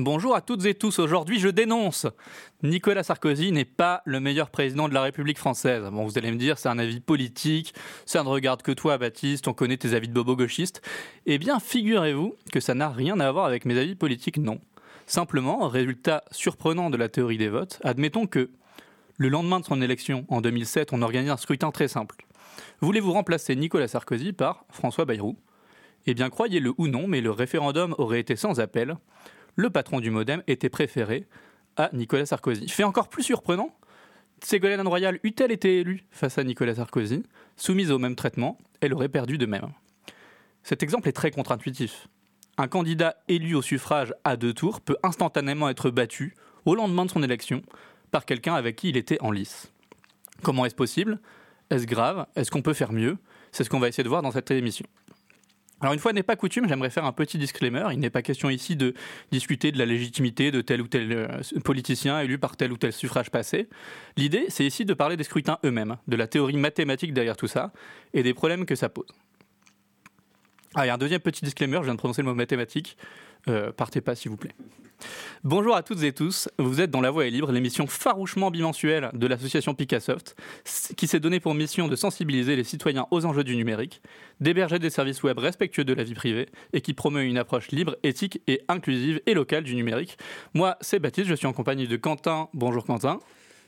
Bonjour à toutes et tous. Aujourd'hui, je dénonce. Nicolas Sarkozy n'est pas le meilleur président de la République française. Bon, vous allez me dire, c'est un avis politique, ça ne regarde que toi, Baptiste, on connaît tes avis de bobo gauchiste. Eh bien, figurez-vous que ça n'a rien à voir avec mes avis politiques, non. Simplement, résultat surprenant de la théorie des votes, admettons que le lendemain de son élection, en 2007, on organise un scrutin très simple. Voulez-vous remplacer Nicolas Sarkozy par François Bayrou? Eh bien, croyez-le ou non, mais le référendum aurait été sans appel le patron du modem était préféré à Nicolas Sarkozy. Fait encore plus surprenant, Ségolène Royal eût-elle été élue face à Nicolas Sarkozy, soumise au même traitement, elle aurait perdu de même. Cet exemple est très contre-intuitif. Un candidat élu au suffrage à deux tours peut instantanément être battu au lendemain de son élection par quelqu'un avec qui il était en lice. Comment est-ce possible? Est-ce grave? Est-ce qu'on peut faire mieux? C'est ce qu'on va essayer de voir dans cette émission. Alors une fois n'est pas coutume, j'aimerais faire un petit disclaimer. Il n'est pas question ici de discuter de la légitimité de tel ou tel euh, politicien élu par tel ou tel suffrage passé. L'idée, c'est ici de parler des scrutins eux-mêmes, de la théorie mathématique derrière tout ça et des problèmes que ça pose. Ah, il y a un deuxième petit disclaimer, je viens de prononcer le mot mathématique. Euh, partez pas, s'il vous plaît. Bonjour à toutes et tous, vous êtes dans La Voix est libre, l'émission farouchement bimensuelle de l'association Picassoft, qui s'est donné pour mission de sensibiliser les citoyens aux enjeux du numérique, d'héberger des services web respectueux de la vie privée et qui promeut une approche libre, éthique et inclusive et locale du numérique. Moi, c'est Baptiste, je suis en compagnie de Quentin. Bonjour Quentin.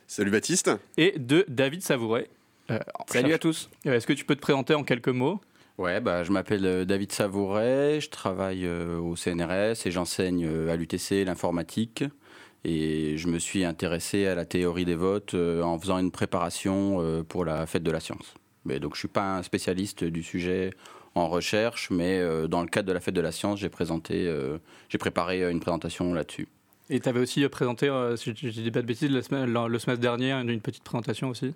Salut Baptiste. Et de David Savouret. Euh, Salut à tous. Euh, est-ce que tu peux te présenter en quelques mots? Ouais, bah, je m'appelle euh, David Savouret, je travaille euh, au CNRS et j'enseigne euh, à l'UTC l'informatique. Et je me suis intéressé à la théorie des votes en faisant une préparation pour la fête de la science. Mais donc je suis pas un spécialiste du sujet en recherche, mais dans le cadre de la fête de la science, j'ai présenté, j'ai préparé une présentation là-dessus. Et tu avais aussi présenté, si je dis pas de bêtises, le semestre dernier, une petite présentation aussi?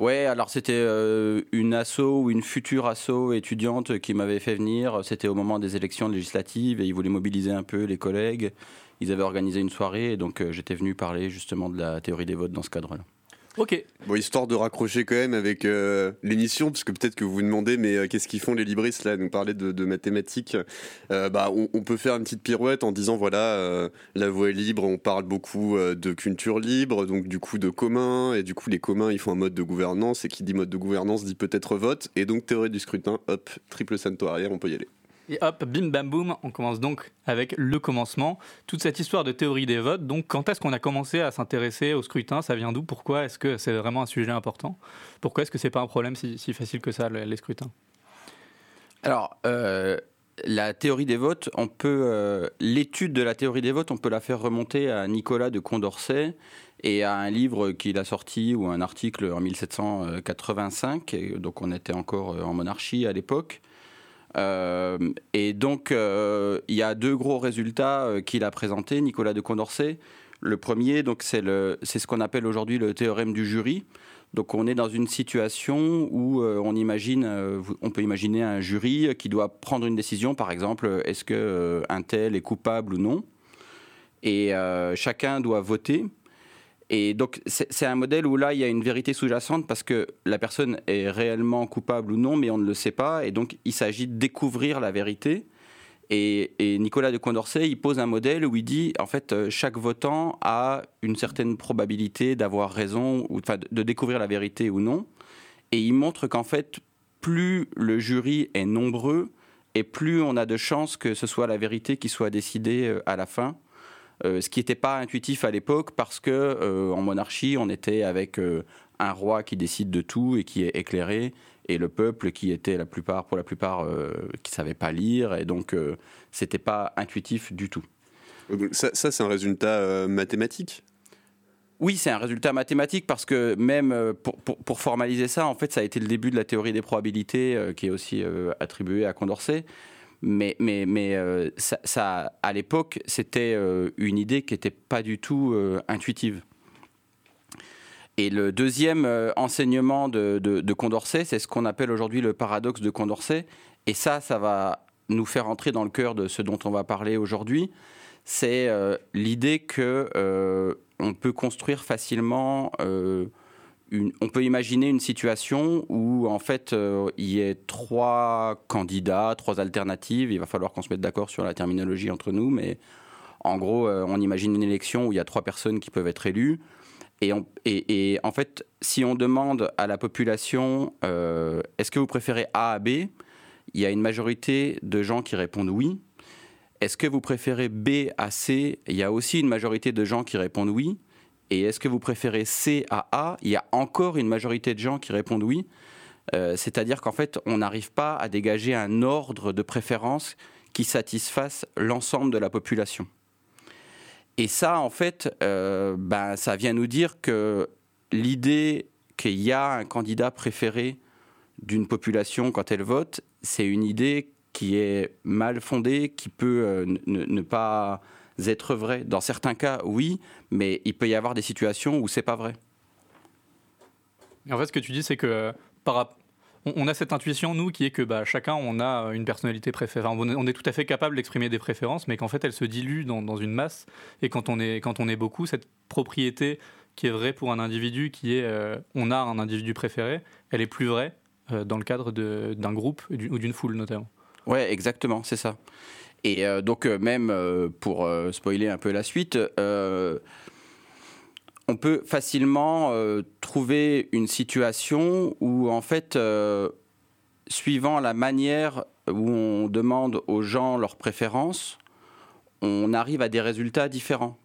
Ouais, alors c'était euh, une asso ou une future asso étudiante qui m'avait fait venir. C'était au moment des élections législatives et ils voulaient mobiliser un peu les collègues. Ils avaient organisé une soirée et donc euh, j'étais venu parler justement de la théorie des votes dans ce cadre-là. Ok. Bon, histoire de raccrocher quand même avec euh, l'émission, parce que peut-être que vous vous demandez, mais euh, qu'est-ce qu'ils font les libristes là Nous parler de, mathématiques. Euh, bah, on, peut faire une petite pirouette en disant voilà, la voie est libre, on parle beaucoup de culture libre, donc du coup de commun, et du coup les communs ils font un mode de gouvernance, et qui dit mode de gouvernance dit peut-être vote, et donc théorie du scrutin, hop, triple santo arrière, on peut y aller. Et hop, bim bam boum, on commence donc avec le commencement. Toute cette histoire de théorie des votes. Donc, quand est-ce qu'on a commencé à s'intéresser au scrutin? Ça vient d'où? Pourquoi Est-ce que c'est vraiment un sujet important? Pourquoi est-ce que c'est pas un problème si, facile que ça, les scrutins? Alors, euh, la théorie des votes, on peut euh, l'étude de la théorie des votes, on peut la faire remonter à Nicolas de Condorcet et à un livre qu'il a sorti ou un article en 1785. donc, on était encore en monarchie à l'époque. Euh, et donc, euh, il y a deux gros résultats euh, qu'il a présentés, Nicolas de Condorcet. Le premier, donc, c'est, ce qu'on appelle aujourd'hui le théorème du jury. Donc, on est dans une situation où on imagine, on peut imaginer un jury qui doit prendre une décision, par exemple, est-ce que un tel est coupable ou non? Et chacun doit voter. Et donc, c'est un modèle où là, il y a une vérité sous-jacente parce que la personne est réellement coupable ou non, mais on ne le sait pas. Et donc, il s'agit de découvrir la vérité. Et, Nicolas de Condorcet, il pose un modèle où il dit, en fait, euh, chaque votant a une certaine probabilité d'avoir raison, ou de découvrir la vérité ou non. Et il montre qu'en fait, plus le jury est nombreux, et plus on a de chances que ce soit la vérité qui soit décidée euh, à la fin. Euh, ce qui n'était pas intuitif à l'époque parce que euh, en monarchie, on était avec euh, un roi qui décide de tout et qui est éclairé, et le peuple qui était la plupart, pour la plupart, qui savait pas lire, et donc c'était pas intuitif du tout. Ça, ça c'est un résultat mathématique? Oui, c'est un résultat mathématique parce que même pour, pour, pour, formaliser ça, en fait, ça a été le début de la théorie des probabilités qui est aussi attribuée à Condorcet. Mais, mais, mais euh, ça, à l'époque, c'était euh, une idée qui n'était pas du tout euh, intuitive. Et le deuxième enseignement de, de, Condorcet, c'est ce qu'on appelle aujourd'hui le paradoxe de Condorcet. Et ça, ça va nous faire entrer dans le cœur de ce dont on va parler aujourd'hui. C'est l'idée que on peut construire facilement on peut imaginer une situation où en fait euh, il y ait trois candidats, trois alternatives. Il va falloir qu'on se mette d'accord sur la terminologie entre nous, mais En gros, on imagine une élection où il y a trois personnes qui peuvent être élues. Et, et, en fait, si on demande à la population, est-ce que vous préférez A à B Il y a une majorité de gens qui répondent oui. Est-ce que vous préférez B à C Il y a aussi une majorité de gens qui répondent oui. Et est-ce que vous préférez C à A? Il y a encore une majorité de gens qui répondent oui. Euh, c'est-à-dire qu'en fait, on n'arrive pas à dégager un ordre de préférence qui satisfasse l'ensemble de la population. Et ça, en fait, euh, ben, ça vient nous dire que l'idée qu'il y a un candidat préféré d'une population quand elle vote, c'est une idée qui est mal fondée, qui peut euh, ne, pas être vraie. Dans certains cas, oui, mais il peut y avoir des situations où c'est pas vrai. En fait, ce que tu dis, c'est que par, on, a cette intuition, nous, qui est que bah, chacun, on a une personnalité préférée. On est, tout à fait capable d'exprimer des préférences, mais qu'en fait, elle se dilue dans, une masse. Et quand on, est, quand on est beaucoup, cette propriété qui est vraie pour un individu, qui est euh, on a un individu préféré, elle est plus vraie euh, dans le cadre d'un groupe ou d'une foule, notamment. Ouais, exactement, c'est ça. Et euh, donc, même pour spoiler un peu la suite, on peut facilement euh, trouver une situation où, en fait, euh, suivant la manière où on demande aux gens leurs préférences, on arrive à des résultats différents.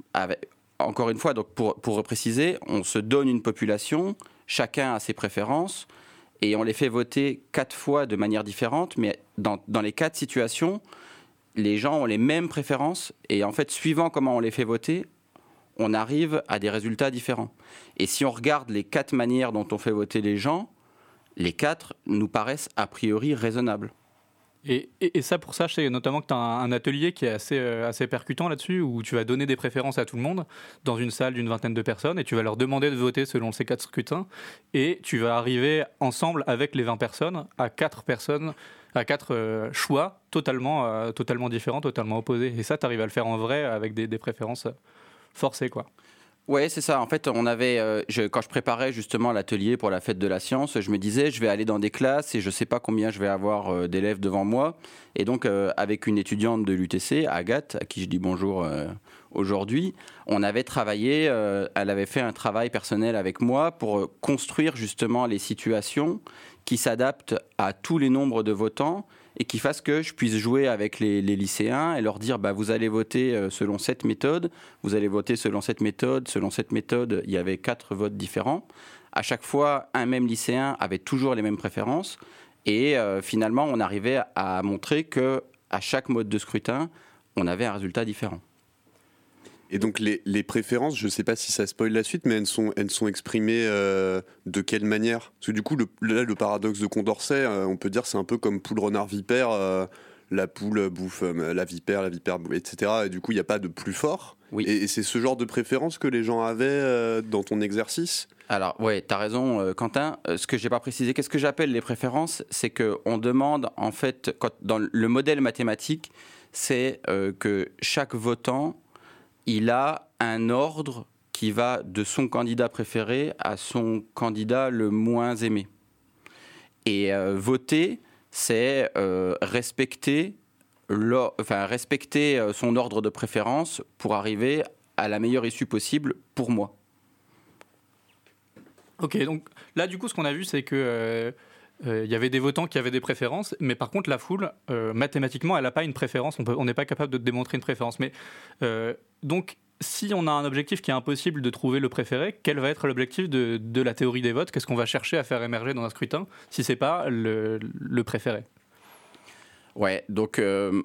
encore une fois, donc pour, pour préciser, on se donne une population, chacun a ses préférences, et on les fait voter quatre fois de manière différente, mais dans, dans les quatre situations, les gens ont les mêmes préférences, et en fait, suivant comment on les fait voter, on arrive à des résultats différents. Et si on regarde les quatre manières dont on fait voter les gens, les quatre nous paraissent a priori raisonnables. Et, ça, pour ça, je sais notamment que tu as un, atelier qui est assez, euh, assez percutant là-dessus, où tu vas donner des préférences à tout le monde dans une salle d'une vingtaine de personnes, et tu vas leur demander de voter selon ces quatre scrutins, et tu vas arriver ensemble avec les 20 personnes à quatre personnes, à quatre euh, choix totalement, euh, totalement différents, totalement opposés. Et ça, tu arrives à le faire en vrai avec des, préférences forcé, quoi. Ouais, c'est ça. En fait, on avait, euh, quand je préparais justement l'atelier pour la fête de la science, je me disais, je vais aller dans des classes et je sais pas combien je vais avoir euh, d'élèves devant moi. Et donc, euh, avec une étudiante de l'UTC, Agathe, à qui je dis bonjour aujourd'hui, on avait travaillé, elle avait fait un travail personnel avec moi pour construire justement les situations qui s'adaptent à tous les nombres de votants et qui fasse que je puisse jouer avec les, lycéens et leur dire bah, vous allez voter euh, selon cette méthode, vous allez voter selon cette méthode, selon cette méthode, il y avait quatre votes différents. À chaque fois, un même lycéen avait toujours les mêmes préférences et euh, finalement, on arrivait à montrer que à chaque mode de scrutin, on avait un résultat différent. Et donc les, préférences, je ne sais pas si ça spoil la suite, mais elles sont, elles sont exprimées euh, de quelle manière? Parce que du coup, le, là, le paradoxe de Condorcet, euh, on peut dire c'est un peu comme poule renard vipère, euh, la poule bouffe la vipère, la vipère, etc. Et du coup, il n'y a pas de plus fort. Oui. Et, c'est ce genre de préférence que les gens avaient dans ton exercice? Alors, ouais, tu as raison, Quentin. Ce que j'ai pas précisé, qu'est-ce que j'appelle les préférences? C'est qu'on demande, en fait, dans le modèle mathématique, c'est que chaque votant il a un ordre qui va de son candidat préféré à son candidat le moins aimé. Et euh, voter, c'est euh, respecter, respecter euh, son ordre de préférence pour arriver à la meilleure issue possible pour moi. Ok, donc là, du coup, ce qu'on a vu, c'est que il y avait des votants qui avaient des préférences, mais par contre, la foule, mathématiquement, elle n'a pas une préférence. On n'est pas capable de démontrer une préférence. Mais donc, si on a un objectif qui est impossible de trouver le préféré, quel va être l'objectif de, la théorie des votes? Qu'est-ce qu'on va chercher à faire émerger dans un scrutin si c'est pas le, préféré? Ouais, donc euh,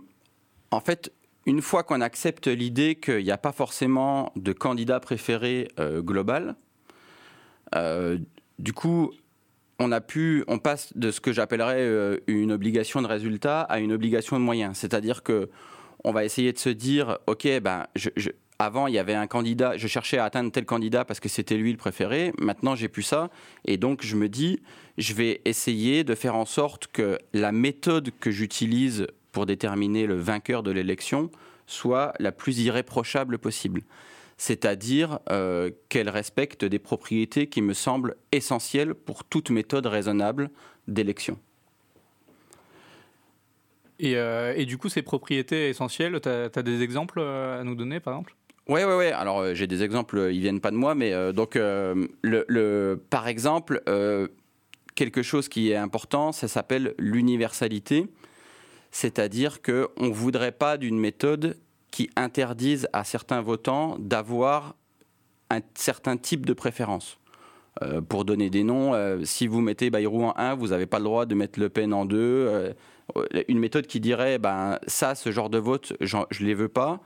en fait, une fois qu'on accepte l'idée qu'il n'y a pas forcément de candidat préféré euh, global, euh, du coup, on a pu, on passe de ce que j'appellerais une obligation de résultat à une obligation de moyens. C'est-à-dire que on va essayer de se dire, ok, ben, avant, il y avait un candidat, je cherchais à atteindre tel candidat parce que c'était lui le préféré. Maintenant, j'ai plus ça. Et donc, je me dis, je vais essayer de faire en sorte que la méthode que j'utilise pour déterminer le vainqueur de l'élection soit la plus irréprochable possible. C'est-à-dire euh, qu'elle respecte des propriétés qui me semblent essentielles pour toute méthode raisonnable d'élection. Et, et, du coup, ces propriétés essentielles, tu as, des exemples à nous donner, par exemple? Oui, oui, oui. Alors, j'ai des exemples, ils viennent pas de moi, mais donc, le, le, par exemple, quelque chose qui est important, ça s'appelle l'universalité. C'est-à-dire qu'on ne voudrait pas d'une méthode qui interdise à certains votants d'avoir un certain type de préférence. Euh, pour donner des noms, euh, si vous mettez Bayrou en 1, vous n'avez pas le droit de mettre Le Pen en 2. Euh, une méthode qui dirait, ben, ça, ce genre de vote, je ne les veux pas.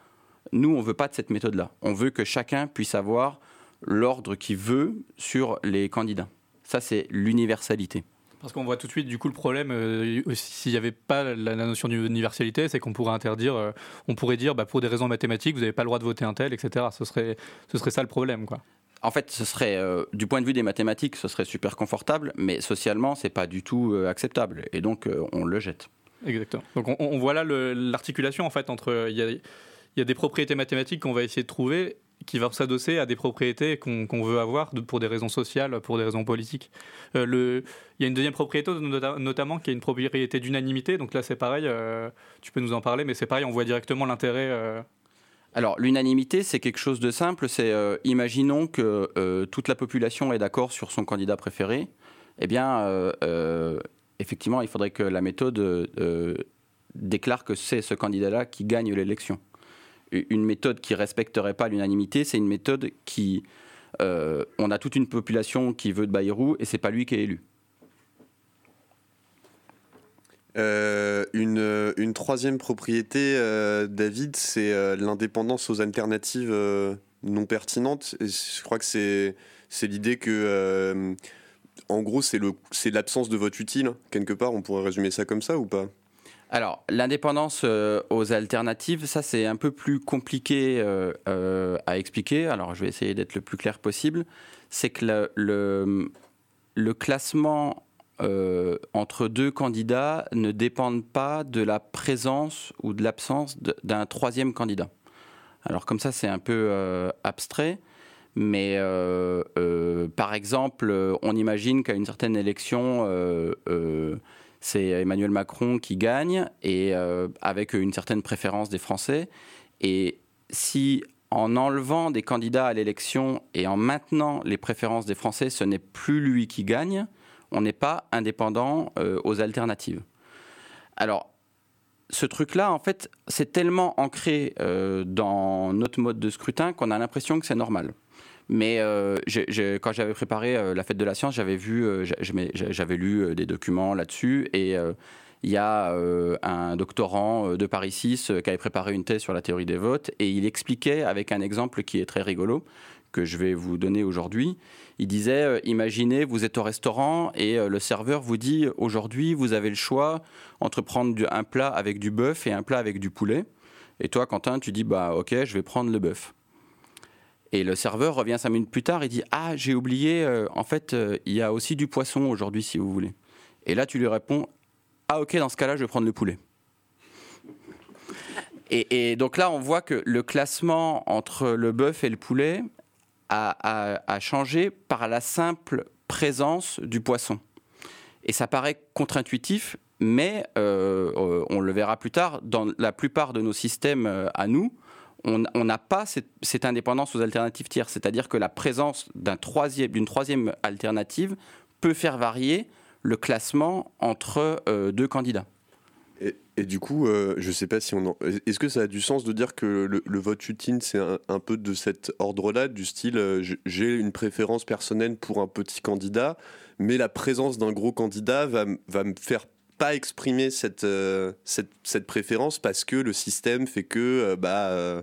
Nous, on ne veut pas de cette méthode-là. On veut que chacun puisse avoir l'ordre qu'il veut sur les candidats. Ça, c'est l'universalité. Parce qu'on voit tout de suite, du coup, le problème, euh, s'il n'y avait pas la, notion d'universalité, c'est qu'on pourrait interdire, euh, on pourrait dire, bah, pour des raisons mathématiques, vous n'avez pas le droit de voter un tel, etc. Ce serait, ce serait ça le problème, quoi. En fait, ce serait, euh, du point de vue des mathématiques, ce serait super confortable, mais socialement, c'est pas du tout acceptable, et donc on le jette. Exactement. Donc on, voit là l'articulation en fait entre il y a, y a des propriétés mathématiques qu'on va essayer de trouver qui va s'adosser à des propriétés qu'on veut avoir pour des raisons sociales, pour des raisons politiques. Euh, il y a une deuxième propriété notamment qui est une propriété d'unanimité. Donc là, c'est pareil, euh, tu peux nous en parler, mais c'est pareil, on voit directement l'intérêt. Euh. Alors l'unanimité, c'est quelque chose de simple. C'est imaginons que toute la population est d'accord sur son candidat préféré. Eh bien, effectivement, il faudrait que la méthode déclare que c'est ce candidat-là qui gagne l'élection une méthode qui respecterait pas l'unanimité, c'est une méthode qui euh, on a toute une population qui veut de Bayrou et c'est pas lui qui est élu. Euh, une, troisième propriété, euh, David, c'est l'indépendance aux alternatives non pertinentes. je crois que c'est l'idée que, en gros, c'est l'absence de vote utile. Quelque part, on pourrait résumer ça comme ça ou pas? Alors, l'indépendance euh, aux alternatives, ça c'est un peu plus compliqué euh, euh, à expliquer. Alors, je vais essayer d'être le plus clair possible. C'est que le, le, classement entre deux candidats ne dépend pas de la présence ou de l'absence d'un troisième candidat. Alors, comme ça, c'est un peu abstrait. Mais par exemple, on imagine qu'à une certaine élection, c'est Emmanuel Macron qui gagne et euh, avec une certaine préférence des Français. Et si en enlevant des candidats à l'élection et en maintenant les préférences des Français, ce n'est plus lui qui gagne, on n'est pas indépendant euh, aux alternatives. Alors, ce truc-là, en fait, c'est tellement ancré euh, dans notre mode de scrutin qu'on a l'impression que c'est normal. Mais euh, quand j'avais préparé euh, la fête de la science, j'avais vu, euh, j'avais lu des documents là-dessus et il y a un doctorant de Paris 6 qui avait préparé une thèse sur la théorie des votes et il expliquait avec un exemple qui est très rigolo que je vais vous donner aujourd'hui. Il disait, imaginez, vous êtes au restaurant et le serveur vous dit, aujourd'hui, vous avez le choix entre prendre un plat avec du bœuf et un plat avec du poulet. Et toi, Quentin, tu dis, bah ok, je vais prendre le bœuf. Et le serveur revient cinq minutes plus tard et dit Ah, j'ai oublié, euh, en fait, euh, il y a aussi du poisson aujourd'hui, si vous voulez. Et là, tu lui réponds Ah, ok, dans ce cas-là, je vais prendre le poulet. Et, donc là, on voit que le classement entre le bœuf et le poulet a, changé par la simple présence du poisson. Et ça paraît contre-intuitif, mais euh, on le verra plus tard, dans la plupart de nos systèmes à nous, on n'a pas cette, indépendance aux alternatives tiers. C'est-à-dire que la présence d'une troisième, alternative peut faire varier le classement entre euh, deux candidats. Et, du coup, euh, je ne sais pas si on. Est-ce que ça a du sens de dire que le, vote utile, c'est un, peu de cet ordre-là, du style euh, j'ai une préférence personnelle pour un petit candidat, mais la présence d'un gros candidat va, va me faire pas exprimer cette, euh, cette, cette, préférence parce que le système fait que, euh, bah, euh,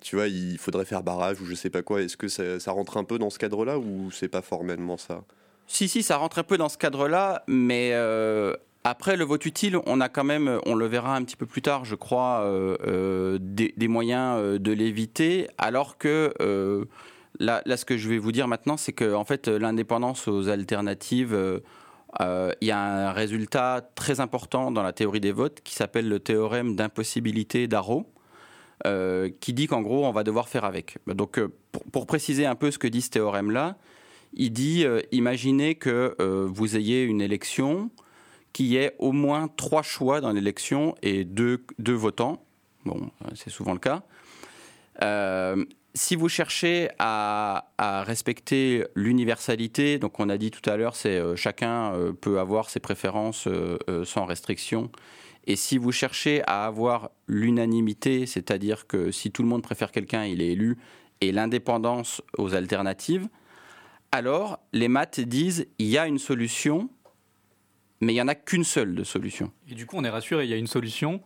tu vois, il faudrait faire barrage ou je sais pas quoi. Est-ce que ça, rentre un peu dans ce cadre-là ou c'est pas formellement ça? Si, si, ça rentre un peu dans ce cadre-là, mais après le vote utile, on a quand même, on le verra un petit peu plus tard, je crois, des, des, moyens de l'éviter, alors que. Là, là, ce que je vais vous dire maintenant, c'est que en fait, l'indépendance aux alternatives, euh, il y a un résultat très important dans la théorie des votes qui s'appelle le théorème d'impossibilité d'Arrow. Euh, qui dit qu'en gros, on va devoir faire avec. Donc, euh, pour, préciser un peu ce que dit ce théorème-là, il dit imaginez que vous ayez une élection qu'il y ait au moins trois choix dans l'élection et deux, deux votants. Bon, c'est souvent le cas. Euh, si vous cherchez à, respecter l'universalité, donc on a dit tout à l'heure, c'est euh, chacun euh, peut avoir ses préférences sans restriction. Et si vous cherchez à avoir l'unanimité, c'est-à-dire que si tout le monde préfère quelqu'un, il est élu, et l'indépendance aux alternatives, alors les maths disent il y a une solution, mais il n'y en a qu'une seule de solution. Et du coup, on est rassuré, il y a une solution,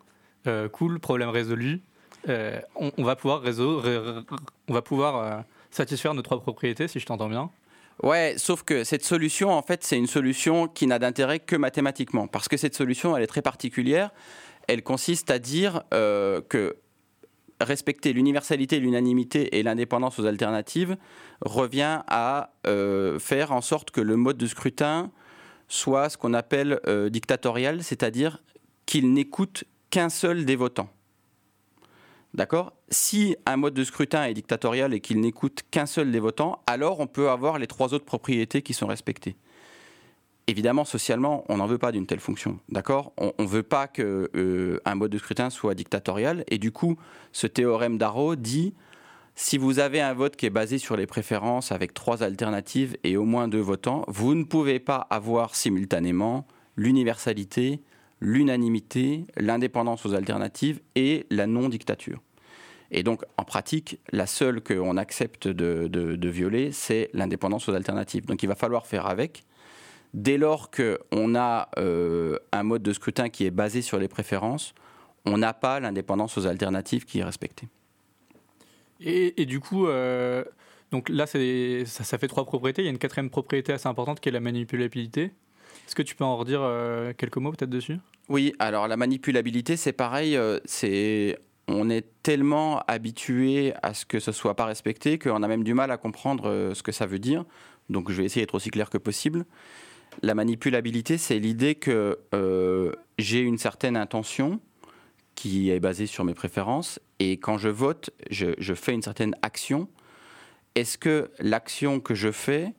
cool, problème résolu. Euh, on, va pouvoir, on va pouvoir euh, satisfaire nos trois propriétés, si je t'entends bien. Ouais, sauf que cette solution, en fait, c'est une solution qui n'a d'intérêt que mathématiquement. Parce que cette solution, elle est très particulière. Elle consiste à dire euh, que respecter l'universalité, l'unanimité et l'indépendance aux alternatives revient à faire en sorte que le mode de scrutin soit ce qu'on appelle dictatorial, c'est-à-dire qu'il n'écoute qu'un seul des votants. D'accord? Si un mode de scrutin est dictatorial et qu'il n'écoute qu'un seul des votants, alors on peut avoir les trois autres propriétés qui sont respectées. Évidemment, socialement, on n'en veut pas d'une telle fonction, d'accord? On ne veut pas qu'un euh, mode de scrutin soit dictatorial, et du coup, ce théorème d'Arrow dit si vous avez un vote qui est basé sur les préférences avec trois alternatives et au moins deux votants, vous ne pouvez pas avoir simultanément l'universalité, l'unanimité, l'indépendance aux alternatives et la non-dictature. Et donc, en pratique, la seule qu'on accepte de, violer, c'est l'indépendance aux alternatives. Donc, il va falloir faire avec. Dès lors qu'on a euh, un mode de scrutin qui est basé sur les préférences, on n'a pas l'indépendance aux alternatives qui est respectée. Et, du coup, euh, donc là, ça, ça, fait trois propriétés. Il y a une quatrième propriété assez importante qui est la manipulabilité. Est-ce que tu peux en redire euh, quelques mots peut-être dessus? Oui, alors la manipulabilité, c'est pareil, c'est on est tellement habitué à ce que ce soit pas respecté qu'on a même du mal à comprendre euh, ce que ça veut dire. Donc je vais essayer d'être aussi clair que possible. La manipulabilité, c'est l'idée que j'ai une certaine intention qui est basée sur mes préférences et quand je vote, je, je fais une certaine action. Est-ce que l'action que je fais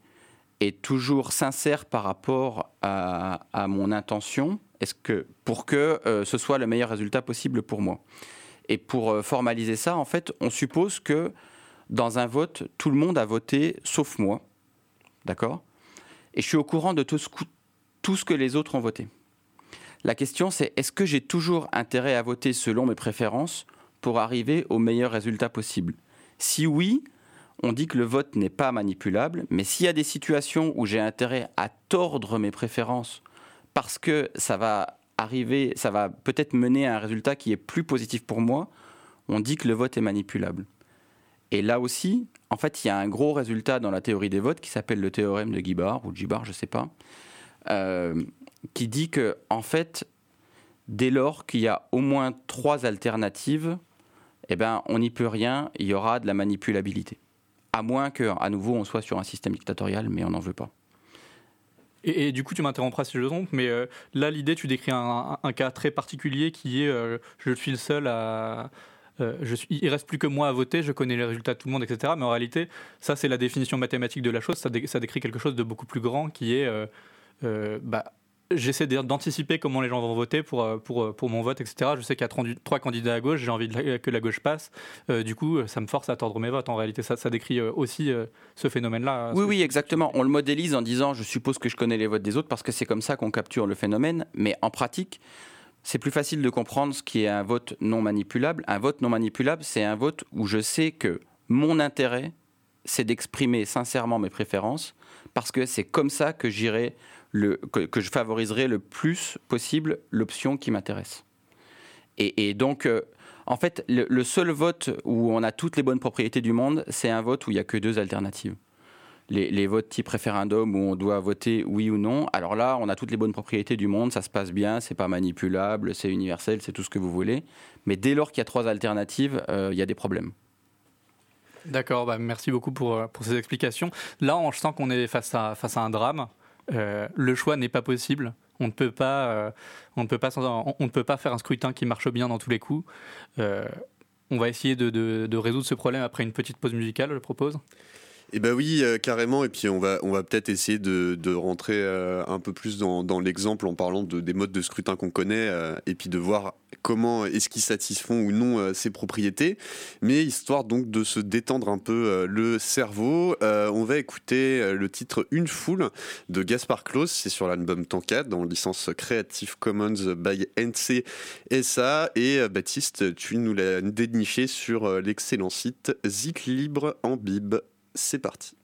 est toujours sincère par rapport à, mon intention? Est-ce que, pour que euh, ce soit le meilleur résultat possible pour moi? Et pour euh, formaliser ça, en fait, on suppose que dans un vote, tout le monde a voté sauf moi. D'accord? Et je suis au courant de tout ce, tout ce que les autres ont voté. La question, c'est est-ce que j'ai toujours intérêt à voter selon mes préférences pour arriver au meilleur résultat possible? Si oui, on dit que le vote n'est pas manipulable, mais s'il y a des situations où j'ai intérêt à tordre mes préférences parce que ça va arriver, ça va peut-être mener à un résultat qui est plus positif pour moi, on dit que le vote est manipulable. Et là aussi, en fait, il y a un gros résultat dans la théorie des votes qui s'appelle le théorème de Guibard ou Gibard, je ne sais pas, euh, qui dit que en fait, dès lors qu'il y a au moins trois alternatives, eh ben, on n'y peut rien, il y aura de la manipulabilité à moins qu'à nouveau on soit sur un système dictatorial, mais on n'en veut pas. Et, du coup, tu m'interrompras si je me trompe, mais euh, là, l'idée, tu décris un, cas très particulier qui est euh, je suis le seul à. Euh, je il reste plus que moi à voter, je connais les résultats de tout le monde, etc. Mais en réalité, ça, c'est la définition mathématique de la chose. Ça, ça, décrit quelque chose de beaucoup plus grand qui est bah, j'essaie d'anticiper comment les gens vont voter pour, euh, pour, euh, pour mon vote, etc. Je sais qu'il y a trois candidats à gauche, j'ai envie que la gauche passe. Euh, du coup, ça me force à tordre mes votes. En réalité, ça, ça décrit aussi ce phénomène-là. Oui, oui, exactement. On le modélise en disant je suppose que je connais les votes des autres parce que c'est comme ça qu'on capture le phénomène. Mais en pratique, c'est plus facile de comprendre ce qui est un vote non manipulable. Un vote non manipulable, c'est un vote où je sais que mon intérêt, c'est d'exprimer sincèrement mes préférences parce que c'est comme ça que j'irai que, je favoriserai le plus possible l'option qui m'intéresse. Et, donc, euh, en fait, le, seul vote où on a toutes les bonnes propriétés du monde, c'est un vote où il n'y a que deux alternatives. Les, votes type référendum où on doit voter oui ou non. Alors là, on a toutes les bonnes propriétés du monde, ça se passe bien, c'est pas manipulable, c'est universel, c'est tout ce que vous voulez. Mais dès lors qu'il y a trois alternatives, euh, il y a des problèmes. D'accord, bah merci beaucoup pour, euh, pour ces explications. Là, on sent qu'on est face à un drame. Euh, le choix n'est pas possible. On ne peut pas, euh, on ne peut pas, ne peut pas faire un scrutin qui marche bien dans tous les coups. Euh, on va essayer de, résoudre ce problème après une petite pause musicale, je propose. Eh ben oui, euh, carrément. Et puis on va, on va peut-être essayer de, de rentrer euh, un peu plus dans, dans l'exemple en parlant de, des modes de scrutin qu'on connaît euh, et puis de voir comment est-ce qu'ils satisfont ou non ces propriétés. Mais histoire donc de se détendre un peu le cerveau, on va écouter le titre Une foule de Gaspard Klaus. C'est sur l'album Tankat dans licence Creative Commons by NC SA. Et Baptiste, tu nous l'as déniché sur l'excellent site Zik Libre en Bib. C'est parti.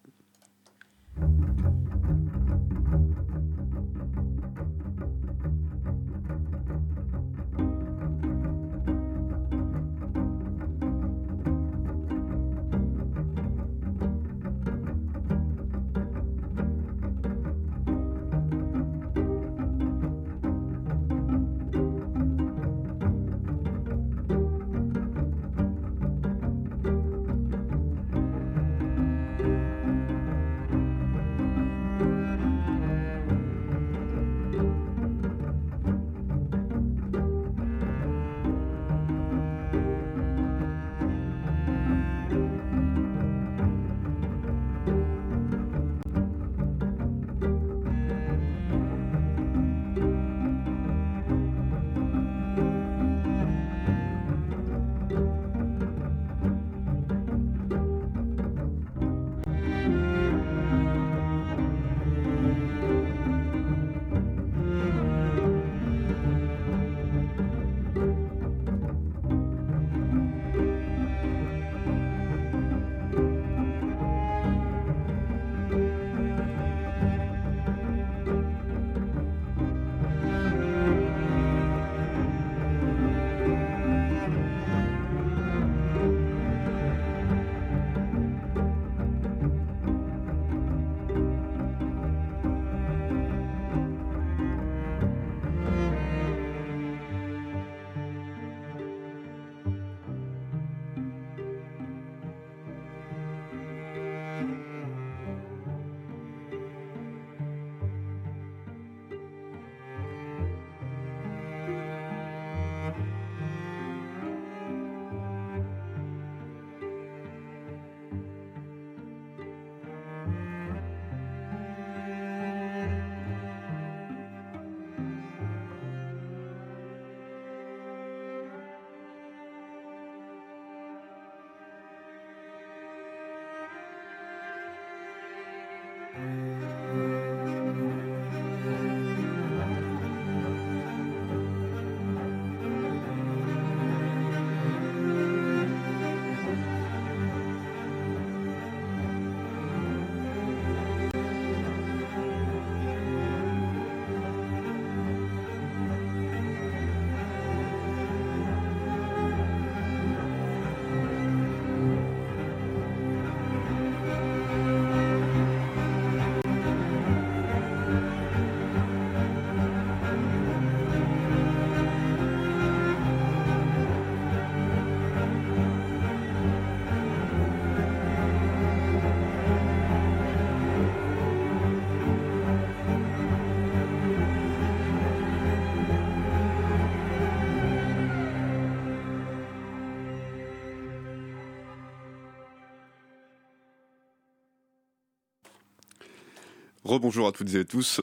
Rebonjour à toutes et à tous.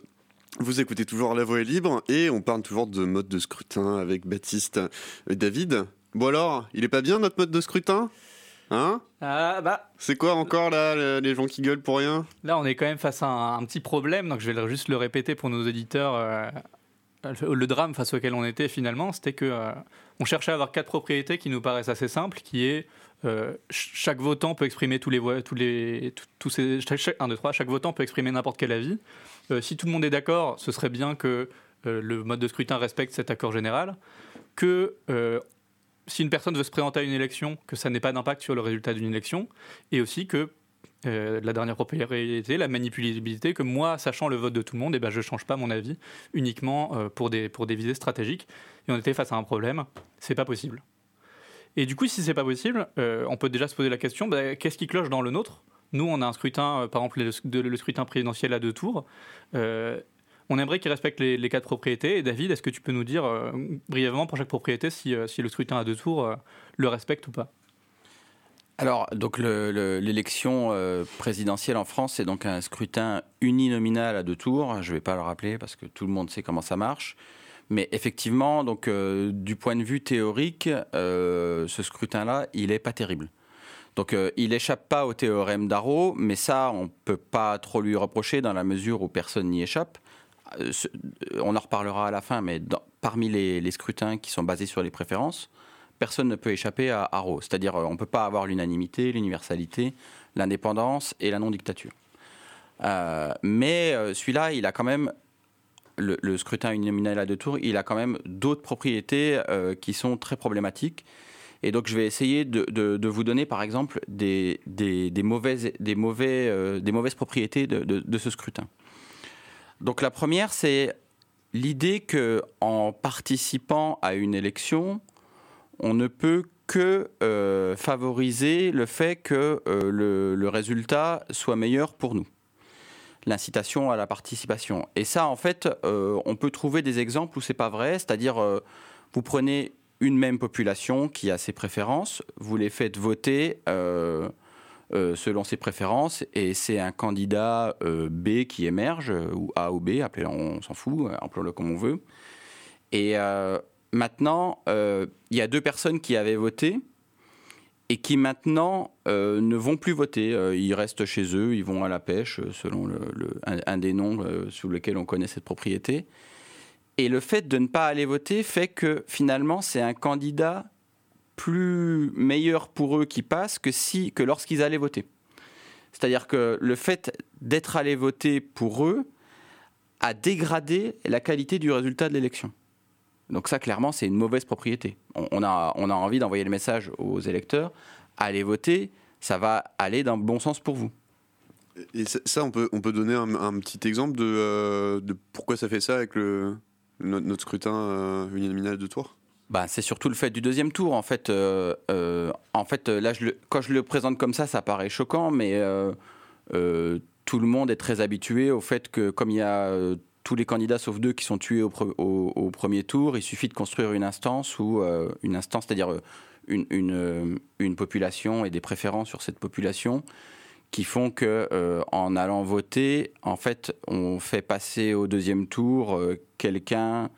Vous écoutez toujours La Voix est libre et on parle toujours de mode de scrutin avec Baptiste et David. Bon alors, il est pas bien notre mode de scrutin? Hein? Ah bah, C'est quoi encore là, le- les gens qui gueulent pour rien? Là on est quand même face à un, un petit problème, donc je vais juste le répéter pour nos auditeurs. euh, le drame face auquel on était finalement, c'était que euh, on cherchait à avoir quatre propriétés qui nous paraissent assez simples, qui est euh, ch- chaque votant peut exprimer tous les tous les, tous- ces, un, deux, trois, chaque votant peut exprimer n'importe quel avis. Euh, si tout le monde est d'accord, ce serait bien que euh, le mode de scrutin respecte cet accord général, que si une personne veut se présenter à une élection, que ça n'ait pas d'impact sur le résultat d'une élection, et aussi que la dernière propriété, la manipulabilité, que moi, sachant le vote de tout le monde, eh ben, je ne change pas mon avis uniquement pour, des, pour des visées stratégiques. Et on était face à un problème, c'est pas possible. Et du coup, si c'est pas possible, euh, on peut déjà se poser la question, bah, qu'est-ce qui cloche dans le nôtre? Nous, on a un scrutin, euh, par exemple, le, scrutin présidentiel à deux tours. Euh, on aimerait qu'il respecte les, les quatre propriétés. Et David, est-ce que tu peux nous dire brièvement pour chaque propriété si, si le scrutin à deux tours le respecte ou pas? Alors, donc l'élection présidentielle en France, c'est donc un scrutin uninominal à deux tours. Je ne vais pas le rappeler parce que tout le monde sait comment ça marche. Mais effectivement, donc euh, du point de vue théorique, euh, ce scrutin-là, il n'est pas terrible. Donc, il n'échappe pas au théorème d'Arrow, mais ça, on ne peut pas trop lui reprocher dans la mesure où personne n'y échappe. on en reparlera à la fin, mais parmi les, scrutins qui sont basés sur les préférences, personne ne peut échapper à Arrow. C'est-à-dire, euh, on ne peut pas avoir l'unanimité, l'universalité, l'indépendance et la non-dictature. Euh, mais euh, celui-là, il a quand même, le, scrutin uninominal à deux tours, il a quand même d'autres propriétés qui sont très problématiques. Et donc, je vais essayer de, vous donner, par exemple, des, des mauvaises propriétés de, ce scrutin. Donc, la première, c'est l'idée que en participant à une élection, on ne peut que euh, favoriser le fait que euh, le, résultat soit meilleur pour nous. L'incitation à la participation. Et ça, en fait, euh, on peut trouver des exemples où c'est pas vrai, c'est-à-dire vous prenez une même population qui a ses préférences, vous les faites voter selon ses préférences, et c'est un candidat B qui émerge, ou A ou B, appelez on s'en fout, appelons-le comme on veut. Et maintenant, euh, il y a deux personnes qui avaient voté et qui maintenant euh, ne vont plus voter. Euh, ils restent chez eux, ils vont à la pêche, selon un, des noms sous lesquels on connaît cette propriété. Et le fait de ne pas aller voter fait que finalement, c'est un candidat plus meilleur pour eux qui passe que, si, que lorsqu'ils allaient voter. C'est-à-dire que le fait d'être allé voter pour eux a dégradé la qualité du résultat de l'élection. Donc ça, clairement, c'est une mauvaise propriété. On, a, on a envie d'envoyer le message aux électeurs, allez voter, ça va aller dans le bon sens pour vous. Et ça, on peut, on peut donner un, petit exemple de, euh, de, pourquoi ça fait ça avec le, notre, scrutin euh, uninominal de tour bah, c'est surtout le fait du deuxième tour. En fait, euh, en fait là, je le, quand je le présente comme ça, ça paraît choquant, mais tout le monde est très habitué au fait que, comme il y a tous les candidats sauf deux qui sont tués au, premier tour, il suffit de construire une instance ou euh, une instance, c'est-à-dire euh, une, euh, une, population et des préférences sur cette population qui font que en allant voter, en fait, on fait passer au deuxième tour quelqu'un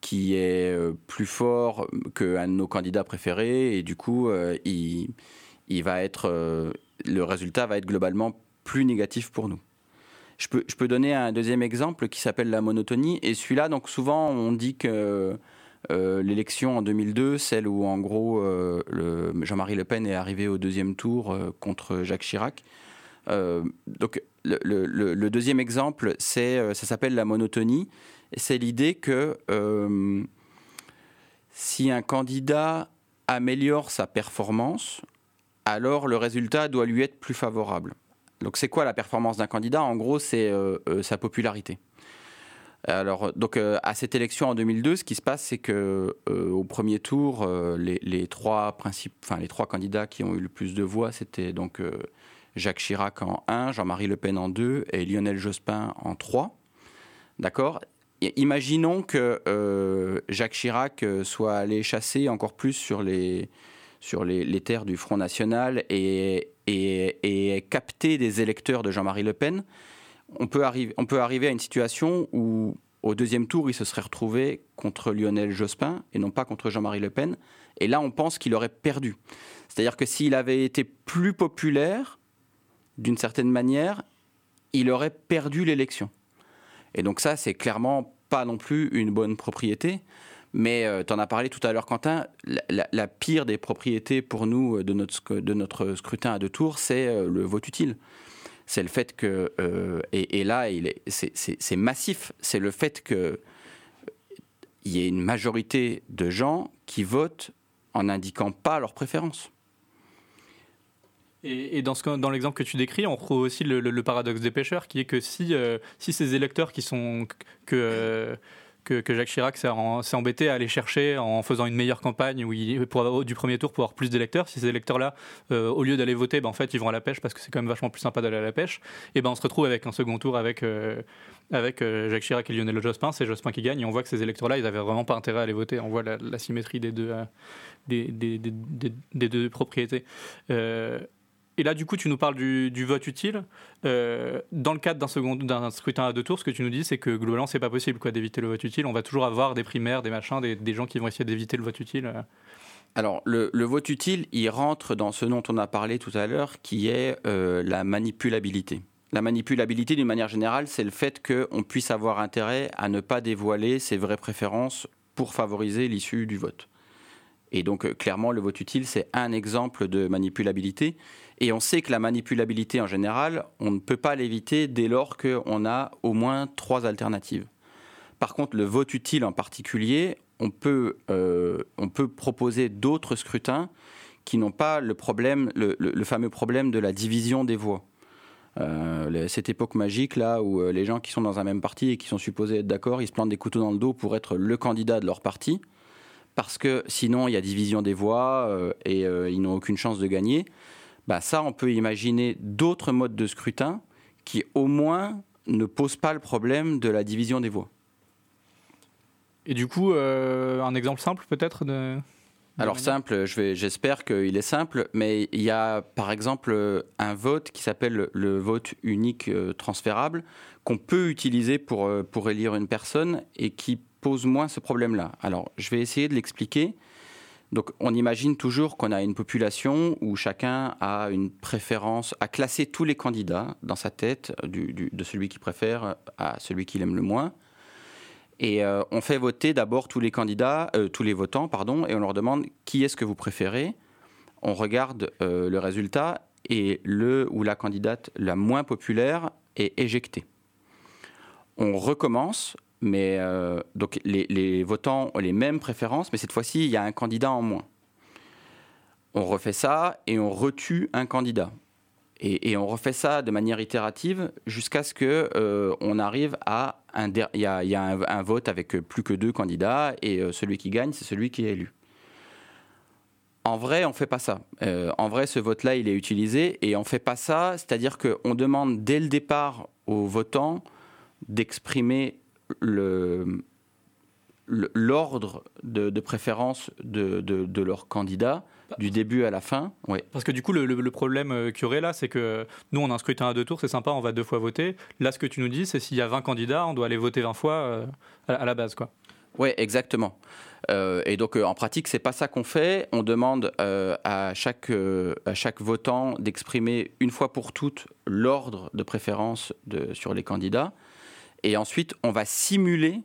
qui est plus fort qu'un de nos candidats préférés et du coup, il, va le résultat va être globalement plus négatif pour nous. Je peux, donner un deuxième exemple qui s'appelle la monotonie. Et celui-là, donc souvent, on dit que euh, l'élection en 2002, celle où en gros euh, Jean-Marie Le Pen est arrivé au deuxième tour euh, contre Jacques Chirac. donc le, deuxième exemple, ça s'appelle la monotonie. C'est l'idée que si un candidat améliore sa performance, alors le résultat doit lui être plus favorable. Donc c'est quoi la performance d'un candidat? En gros, c'est euh, euh, sa popularité. Alors, donc, euh, à cette élection en 2002, ce qui se passe, c'est que au premier tour, les, trois principes, enfin les trois candidats qui ont eu le plus de voix, c'était donc Jacques Chirac en 1, Jean-Marie Le Pen en 2 et Lionel Jospin en 3. D'accord? Imaginons que Jacques Chirac soit allé chasser encore plus sur les, sur les, terres du Front National et, et, capter des électeurs de Jean-Marie Le Pen, on peut, on peut arriver à une situation où, au deuxième tour, il se serait retrouvé contre Lionel Jospin et non pas contre Jean-Marie Le Pen. Et là, on pense qu'il aurait perdu. C'est-à-dire que s'il avait été plus populaire, d'une certaine manière, il aurait perdu l'élection. Et donc ça, c'est clairement pas non plus une bonne propriété. Mais euh, tu en as parlé tout à l'heure, Quentin, la, pire des propriétés pour nous euh, de notre, scrutin à deux tours, c'est euh, le vote utile. C'est le fait que, et, là, c'est massif, c'est le fait qu'il y ait une majorité de gens qui votent en n'indiquant pas leur préférence. Et, dans, l'exemple que tu décris, on retrouve aussi le, paradoxe des pêcheurs, qui est que si, ces électeurs qui sont que que, Jacques Chirac s'est embêté à aller chercher en faisant une meilleure campagne où il, pour avoir, du premier tour pour avoir plus d'électeurs. Si ces électeurs-là, euh, au lieu d'aller voter, ben, en fait, ils vont à la pêche parce que c'est quand même vachement plus sympa d'aller à la pêche. Et ben on se retrouve avec un second tour avec, euh, avec euh, Jacques Chirac et Lionel Jospin. C'est Jospin qui gagne on voit que ces électeurs-là, ils n'avaient vraiment pas intérêt à aller voter. On voit la, symétrie des deux, des, deux propriétés. Et là, du coup, tu nous parles du, vote utile. Euh, dans le cadre d'un scrutin à deux tours, ce que tu nous dis, c'est que globalement, c'est pas possible d'éviter le vote utile. On va toujours avoir des primaires, des machins, des, gens qui vont essayer d'éviter le vote utile. Alors, le, vote utile, il rentre dans ce dont on a parlé tout à l'heure, qui est euh, la manipulabilité. La manipulabilité, d'une manière générale, c'est le fait qu'on puisse avoir intérêt à ne pas dévoiler ses vraies préférences pour favoriser l'issue du vote. Et donc, euh, clairement, le vote utile, c'est un exemple de manipulabilité. Et on sait que la manipulabilité en général, on ne peut pas l'éviter dès lors qu'on a au moins trois alternatives. Par contre, le vote utile en particulier, on peut, euh, on peut proposer d'autres scrutins qui n'ont pas le, problème, le, fameux problème de la division des voix. Euh, cette époque magique là où euh, les gens qui sont dans un même parti et qui sont supposés être d'accord, ils se plantent des couteaux dans le dos pour être le candidat de leur parti, parce que sinon il y a division des voix et ils n'ont aucune chance de gagner bah ça, on peut imaginer d'autres modes de scrutin qui, au moins, ne posent pas le problème de la division des voix. Et du coup, euh, un exemple simple peut-être de... Alors simple, j'espère qu'il est simple, mais il y a par exemple un vote qui s'appelle le vote unique euh, transférable qu'on peut utiliser pour, euh, pour élire une personne et qui pose moins ce problème-là. Alors je vais essayer de l'expliquer. Donc on imagine toujours qu'on a une population où chacun a une préférence à classer tous les candidats dans sa tête, de celui qui préfère à celui qu'il aime le moins. Et euh, on fait voter d'abord tous les candidats, euh, tous les votants, pardon, et on leur demande qui est-ce que vous préférez. On regarde euh, le résultat et le ou la candidate la moins populaire est éjectée. On recommence mais euh, donc les, votants ont les mêmes préférences, mais cette fois-ci, il y a un candidat en moins. On refait ça et on retue un candidat. Et, on refait ça de manière itérative jusqu'à ce que euh, on arrive à un, il y a, un, vote avec plus que deux candidats et euh, celui qui gagne, c'est celui qui est élu. En vrai, on fait pas ça. en vrai, ce vote-là, il est utilisé et on fait pas ça, c'est-à-dire qu'on demande dès le départ aux votants d'exprimer l'ordre de, préférence de, de, leur candidat du début à la fin. Parce que du coup, le, problème euh, qu'il y aurait là, c'est que nous, on a un scrutin à deux tours, c'est sympa, on va deux fois voter. Là, ce que tu nous dis, c'est s'il y a 20 candidats, on doit aller voter 20 fois euh, à, la base. quoi. Oui, exactement. Euh, et donc, en pratique, c'est pas ça qu'on fait. On demande à, chaque, à chaque votant d'exprimer une fois pour toutes l'ordre de préférence sur les candidats. Et ensuite, on va simuler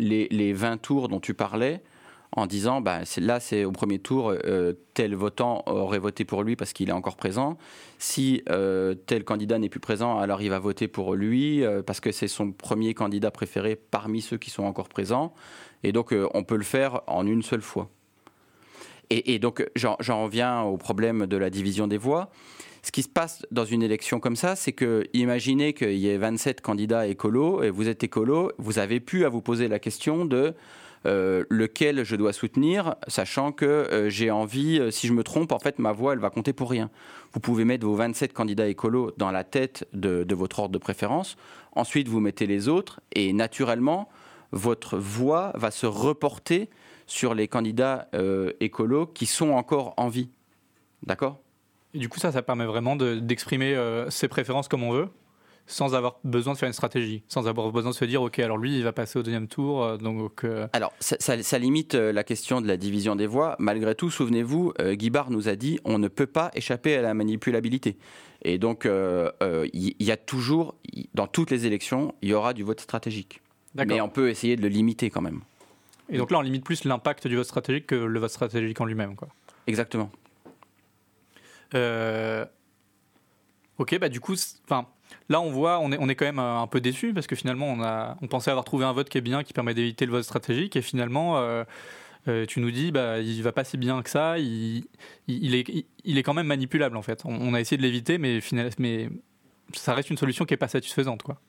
les, les 20 tours dont tu parlais en disant bah, là c'est au premier tour euh, tel votant aurait voté pour lui parce qu'il est encore présent. Si euh, tel candidat n'est plus présent alors il va voter pour lui euh, parce que c'est son premier candidat préféré parmi ceux qui sont encore présents. Et donc on peut le faire en une seule fois. Et, et donc j'en reviens au problème de la division des voix ce qui se passe dans une élection comme ça, c'est que imaginez qu'il y ait 27 candidats écolos et vous êtes écolo, vous avez pu à vous poser la question de euh, lequel je dois soutenir, sachant que euh, j'ai envie, euh, si je me trompe, en fait, ma voix, elle va compter pour rien. Vous pouvez mettre vos 27 candidats écolos dans la tête de, de votre ordre de préférence. Ensuite, vous mettez les autres et naturellement, votre voix va se reporter sur les candidats écolos qui sont encore en vie. D'accord? Et du coup, ça, ça permet vraiment d'exprimer euh, ses préférences comme on veut, sans avoir besoin de faire une stratégie, sans avoir besoin de se dire, OK, alors lui, il va passer au deuxième tour. Euh, donc, euh, Alors, ça, limite la question de la division des voix. Malgré tout, souvenez-vous, Guy Barre nous a dit, on ne peut pas échapper à la manipulabilité. Et donc, il y, a toujours, dans toutes les élections, il y aura du vote stratégique. Mais on peut essayer de le limiter quand même. Et donc là, on limite plus l'impact du vote stratégique que le vote stratégique en lui-même. Exactement. Euh, ok, bah du coup, enfin, là on voit, on est, on est quand même un peu déçu parce que finalement on a, on pensait avoir trouvé un vote qui est bien, qui permet d'éviter le vote stratégique, et finalement. Euh, euh, tu nous dis, bah, il va pas si bien que ça, il, il, est, il, est quand même manipulable en fait. On, a essayé de l'éviter, mais, mais ça reste une solution qui est pas satisfaisante. Quoi.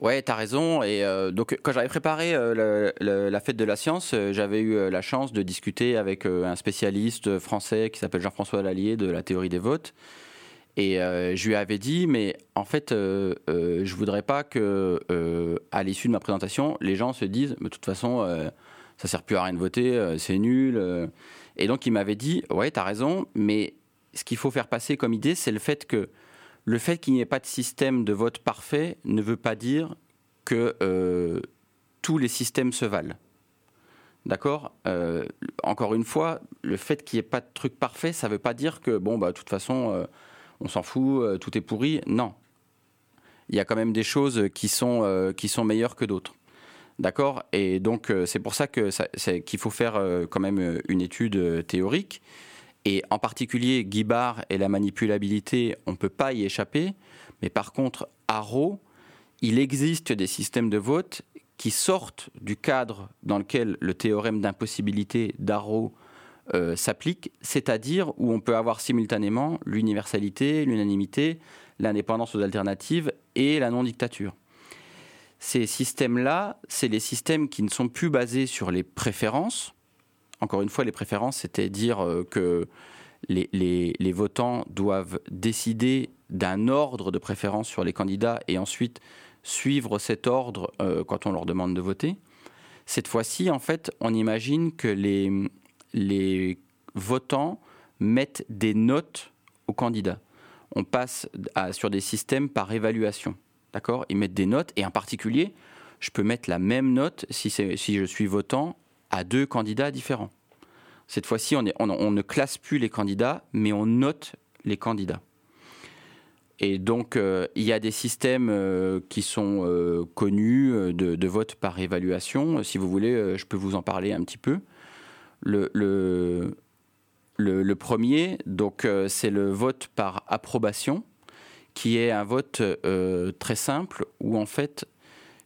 Ouais, tu as raison. Et euh, donc, quand j'avais préparé euh, la fête de la science, euh, j'avais eu la chance de discuter avec un spécialiste français qui s'appelle Jean-François Lallier de la théorie des votes. Et je lui avais dit, mais en fait, je voudrais pas que, à l'issue de ma présentation, les gens se disent, de toute façon, ça sert plus à rien de voter, c'est nul. Et donc, il m'avait dit, ouais, tu as raison, mais ce qu'il faut faire passer comme idée, c'est le fait que le fait qu'il n'y ait pas de système de vote parfait ne veut pas dire que euh, tous les systèmes se valent. D'accord? Euh, Encore une fois, le fait qu'il n'y ait pas de truc parfait, ça ne veut pas dire que, bon, bah, de toute façon, euh, on s'en fout, tout est pourri. Non. Il y a quand même des choses qui sont, qui sont meilleures que d'autres. D'accord? Et donc, c'est pour ça qu'il faut faire quand même une étude théorique et en particulier, Guibard et la manipulabilité, on ne peut pas y échapper. Mais par contre, à Rho, il existe des systèmes de vote qui sortent du cadre dans lequel le théorème d'impossibilité d'Arrow euh, s'applique, c'est-à-dire où on peut avoir simultanément l'universalité, l'unanimité, l'indépendance aux alternatives et la non-dictature. Ces systèmes-là, c'est les systèmes qui ne sont plus basés sur les préférences, encore une fois, les préférences, c'était dire euh, que les, votants doivent décider d'un ordre de préférence sur les candidats et ensuite suivre cet ordre euh, quand on leur demande de voter. Cette fois-ci, en fait, on imagine que les, les votants mettent des notes aux candidats. On passe sur des systèmes par évaluation. D'accord? Ils mettent des notes et en particulier, je peux mettre la même note si, si je suis votant à deux candidats différents. Cette fois-ci, on, ne classe plus les candidats, mais on note les candidats. Et donc, euh, il y a des systèmes euh, qui sont euh, connus de, vote par évaluation. Si vous voulez, je peux vous en parler un petit peu. Le, le premier, donc, c'est le vote par approbation, qui est un vote très simple où, en fait,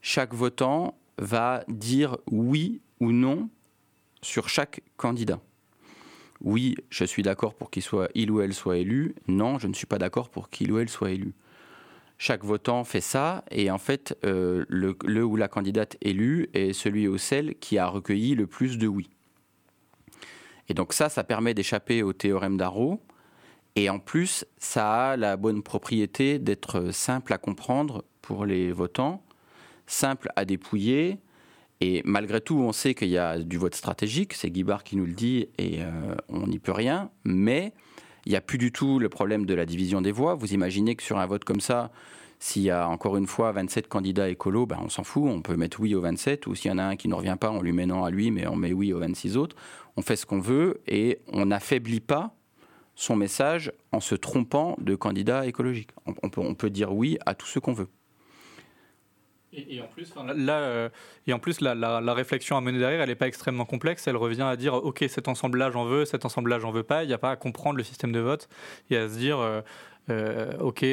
chaque votant va dire oui ou non sur chaque candidat. Oui, je suis d'accord pour qu'il soit il ou elle soit élu. Non, je ne suis pas d'accord pour qu'il ou elle soit élu. Chaque votant fait ça et en fait, euh, le, ou la candidate élue est celui ou celle qui a recueilli le plus de oui. Et donc ça, ça permet d'échapper au théorème d'Arrow. Et en plus, ça a la bonne propriété d'être simple à comprendre pour les votants, simple à dépouiller, et malgré tout, on sait qu'il y a du vote stratégique, c'est Guibard qui nous le dit, et euh, on n'y peut rien, mais il n'y a plus du tout le problème de la division des voix. Vous imaginez que sur un vote comme ça, s'il y a encore une fois 27 candidats écolos, ben on s'en fout, on peut mettre oui aux 27, ou s'il y en a un qui ne revient pas, on lui met non à lui, mais on met oui aux 26 autres. On fait ce qu'on veut et on n'affaiblit pas son message en se trompant de. On, peut, on peut dire oui à tout ce qu'on veut. Et, en plus, là, euh, et en plus la, la, réflexion à mener derrière, elle n'est pas extrêmement complexe. Elle revient à dire, ok, cet ensemble-là, j'en veux, cet ensemble-là, j'en veux pas. Il n'y a pas à comprendre le système de vote et à se dire, euh, euh, ok,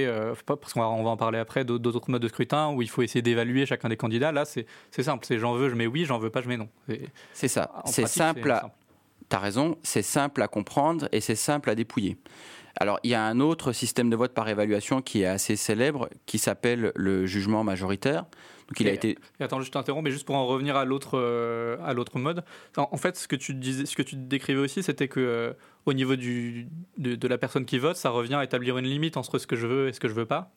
parce qu'on va, on va en parler après, d'autres modes de scrutin où il faut essayer d'évaluer chacun des candidats. Là, c'est simple, c'est j'en veux, je mets oui, j'en veux pas, je mets non. C'est ça, c'est simple. Tu as raison, c'est simple à comprendre et c'est simple à dépouiller. Alors, il y a un autre système de vote par évaluation qui est assez célèbre, qui s'appelle le jugement majoritaire. Donc, il a été. attends, je t'interromps, mais juste pour en revenir à l'autre euh, à l'autre mode. En, fait, ce que tu disais, ce que tu décrivais aussi, c'était que euh, au niveau du, de, la personne qui vote, ça revient à établir une limite entre ce que je veux et ce que je veux pas.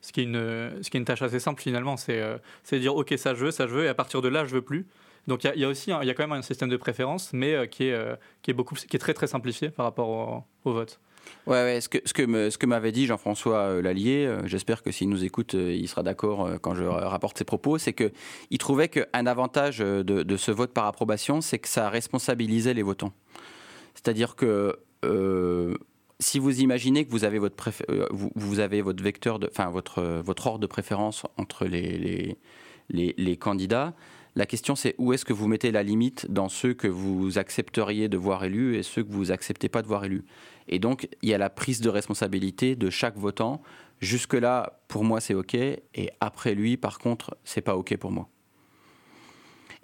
Ce qui est une, ce qui est une tâche assez simple finalement, c'est euh, de dire ok ça je veux, ça je veux, et à partir de là je veux plus. Donc il y, a aussi il y a quand même un système de préférence, mais qui est qui est beaucoup qui est très très simplifié par rapport au, au vote. Ouais, ce que, ce que, m'avait dit Jean-François euh, Lallier, euh, j'espère que s'il nous écoute, euh, il sera d'accord quand je rapporte ses propos, c'est qu'il trouvait qu'un avantage de, ce vote par approbation, c'est que ça responsabilisait les votants. C'est-à-dire que si vous imaginez que vous avez votre, vous, avez votre vecteur, enfin votre, votre ordre de préférence entre les, les, les candidats, la question, c'est où est-ce que vous mettez la limite dans ceux que vous accepteriez de voir élus et ceux que vous acceptez pas de voir élus? Et donc, il y a la prise de responsabilité de chaque votant. Jusque-là, pour moi, c'est OK. Et après lui, par contre, c'est pas OK pour moi.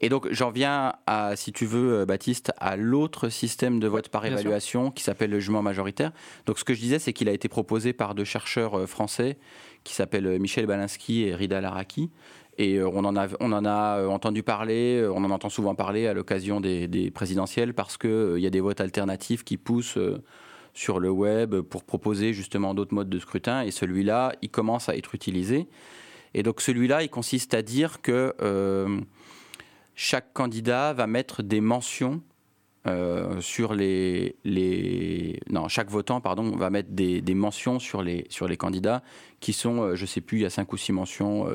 Et donc, j'en viens à, si tu veux, Baptiste, à l'autre système de vote par évaluation qui s'appelle le jugement majoritaire. Donc, ce que je disais, c'est qu'il a été proposé par deux chercheurs euh, français qui s'appellent Michel Balinski et Rida Laraki et on en a, on en a entendu parler, on en entend souvent parler à l'occasion des, des, présidentielles parce qu'il il y a des votes alternatifs qui poussent sur le web pour proposer justement d'autres modes de scrutin. Et celui-là, il commence à être utilisé. Et donc celui-là, il consiste à dire que chaque candidat va mettre des mentions euh, sur les, les, non chaque votant pardon va mettre des, mentions sur les sur les candidats qui sont euh, je sais plus il y a cinq ou six mentions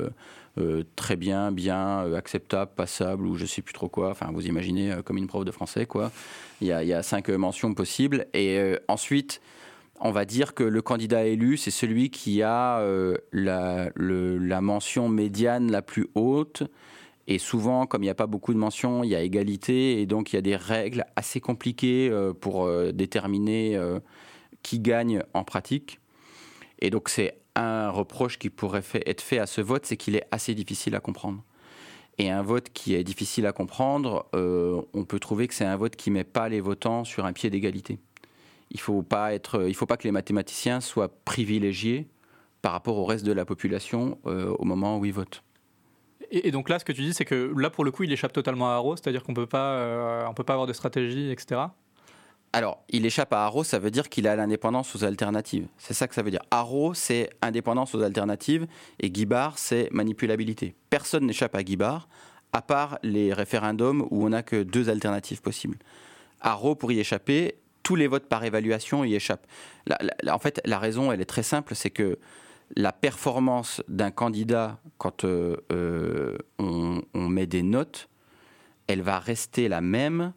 euh, très bien bien acceptable passable ou je sais plus trop quoi. Enfin vous imaginez comme une prof de français quoi. Il y a, y a cinq mentions possibles. Et ensuite on va dire que le candidat élu, c'est celui qui a la, la mention médiane la plus haute, et souvent, comme il n'y a pas beaucoup de mentions, il y a égalité et donc il y a des règles assez compliquées euh, pour euh, déterminer euh, qui gagne en pratique. Et donc c'est un reproche qui pourrait être fait à ce vote, c'est qu'il est assez difficile à comprendre. Et un vote qui est difficile à comprendre, on peut trouver que c'est un vote qui met pas les votants sur un pied d'égalité. Il faut pas être, il faut pas que les mathématiciens soient privilégiés par rapport au reste de la population au moment où ils votent. Et, donc là, ce que tu dis, c'est que là, pour le coup, il échappe totalement à Arrow, c'est-à-dire qu'on peut euh, peut pas avoir de stratégie, etc. Alors, il échappe à Arrow, ça veut dire qu'il a l'indépendance aux alternatives. C'est ça que ça veut dire. Arrow, c'est indépendance aux alternatives, et Guibard, c'est manipulabilité. Personne n'échappe à Guibard, à part les référendums où on n'a que deux alternatives possibles. Arrow, pour y échapper, tous les votes par évaluation y échappent. en fait, la raison, elle est très simple, c'est que la performance d'un candidat, quand euh, euh, on, met des notes, elle va rester la même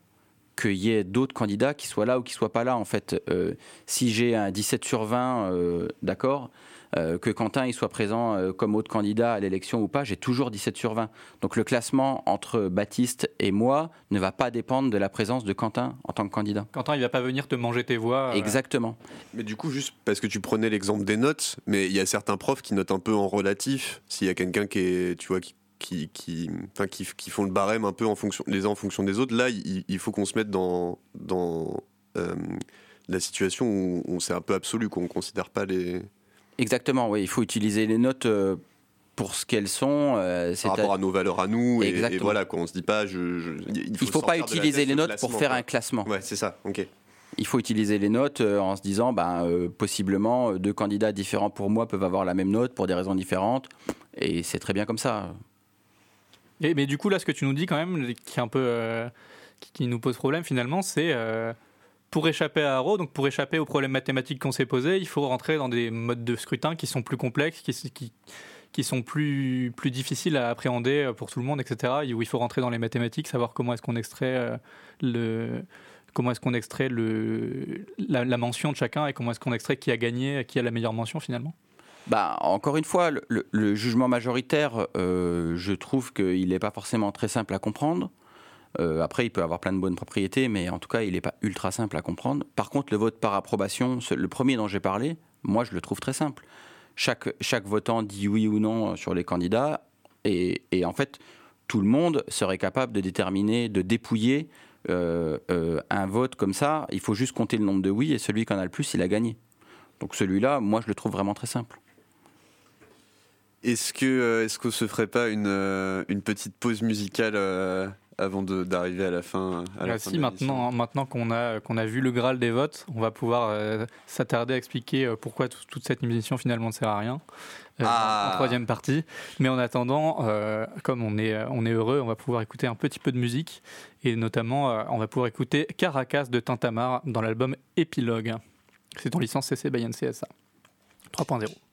qu'il y ait d'autres candidats qui soient là ou qui soient pas là. En fait, euh, si j'ai un 17 sur 20, d'accord, que Quentin il soit présent euh, comme autre candidat à l'élection ou pas, j'ai toujours 17 sur 20. Donc le classement entre Baptiste et moi ne va pas dépendre de la présence de Quentin en tant que candidat. Quentin, il va pas venir te manger tes voix. Euh. Exactement. Mais du coup, juste parce que tu prenais l'exemple des notes, mais il y a certains profs qui notent un peu en relatif. S'il y a quelqu'un qui est, tu vois, qui qui, qui, enfin, qui, qui, font le barème un peu en fonction, les uns en fonction des autres. Là, il, faut qu'on se mette dans, dans la situation où on, c'est un peu absolu, qu'on ne considère pas les, Exactement, oui, il faut utiliser les notes euh, pour ce qu'elles sont. Euh, Par rapport à... nos valeurs à nous, et, voilà, qu'on se dit pas. Je, il faut, faut pas utiliser les notes pour faire un classement. Ouais, c'est ça, ok. Il faut utiliser les notes euh, en se disant, ben, possiblement, deux candidats différents pour moi peuvent avoir la même note pour des raisons différentes, et c'est très bien comme ça. Et, mais du coup, là, ce que tu nous dis quand même, qui est un peu, qui, nous pose problème finalement, c'est pour échapper à Arrow, donc pour échapper aux problèmes mathématiques qu'on s'est posés, il faut rentrer dans des modes de scrutin qui sont plus complexes, qui, sont plus, plus difficiles à appréhender pour tout le monde, etc. Où il faut rentrer dans les mathématiques, savoir comment est-ce qu'on extrait euh, le comment est-ce qu'on extrait le, la, mention de chacun et comment est-ce qu'on extrait qui a gagné, qui a la meilleure mention finalement. Bah, encore une fois, le, jugement majoritaire, euh, je trouve qu'il n'est pas forcément très simple à comprendre. Euh, après, il peut avoir plein de bonnes propriétés, mais en tout cas, il n'est pas ultra simple à comprendre. Par contre, le vote par approbation, le premier dont j'ai parlé, moi, je le trouve très simple. Chaque, chaque votant dit oui ou non sur les candidats, et, en fait, tout le monde serait capable de déterminer, de dépouiller euh, euh, un vote comme ça. Il faut juste compter le nombre de oui, et celui qui en a le plus, il a gagné. Donc celui-là, moi, je le trouve vraiment très simple. Est-ce que est-ce qu'on se ferait pas une, une petite pause musicale avant d'arriver à la fin. À la si, maintenant, maintenant qu'on a, qu'on a vu le Graal des votes, on va pouvoir euh, s'attarder à expliquer euh, pourquoi toute cette émission finalement ne sert à rien. Euh, ah. En troisième partie. Mais en attendant, comme on est, on est heureux, on va pouvoir écouter un petit peu de musique. Et notamment, on va pouvoir écouter Caracas de Tintamar dans l'album Épilogue. C'est en licence CC by NCSA 3.0.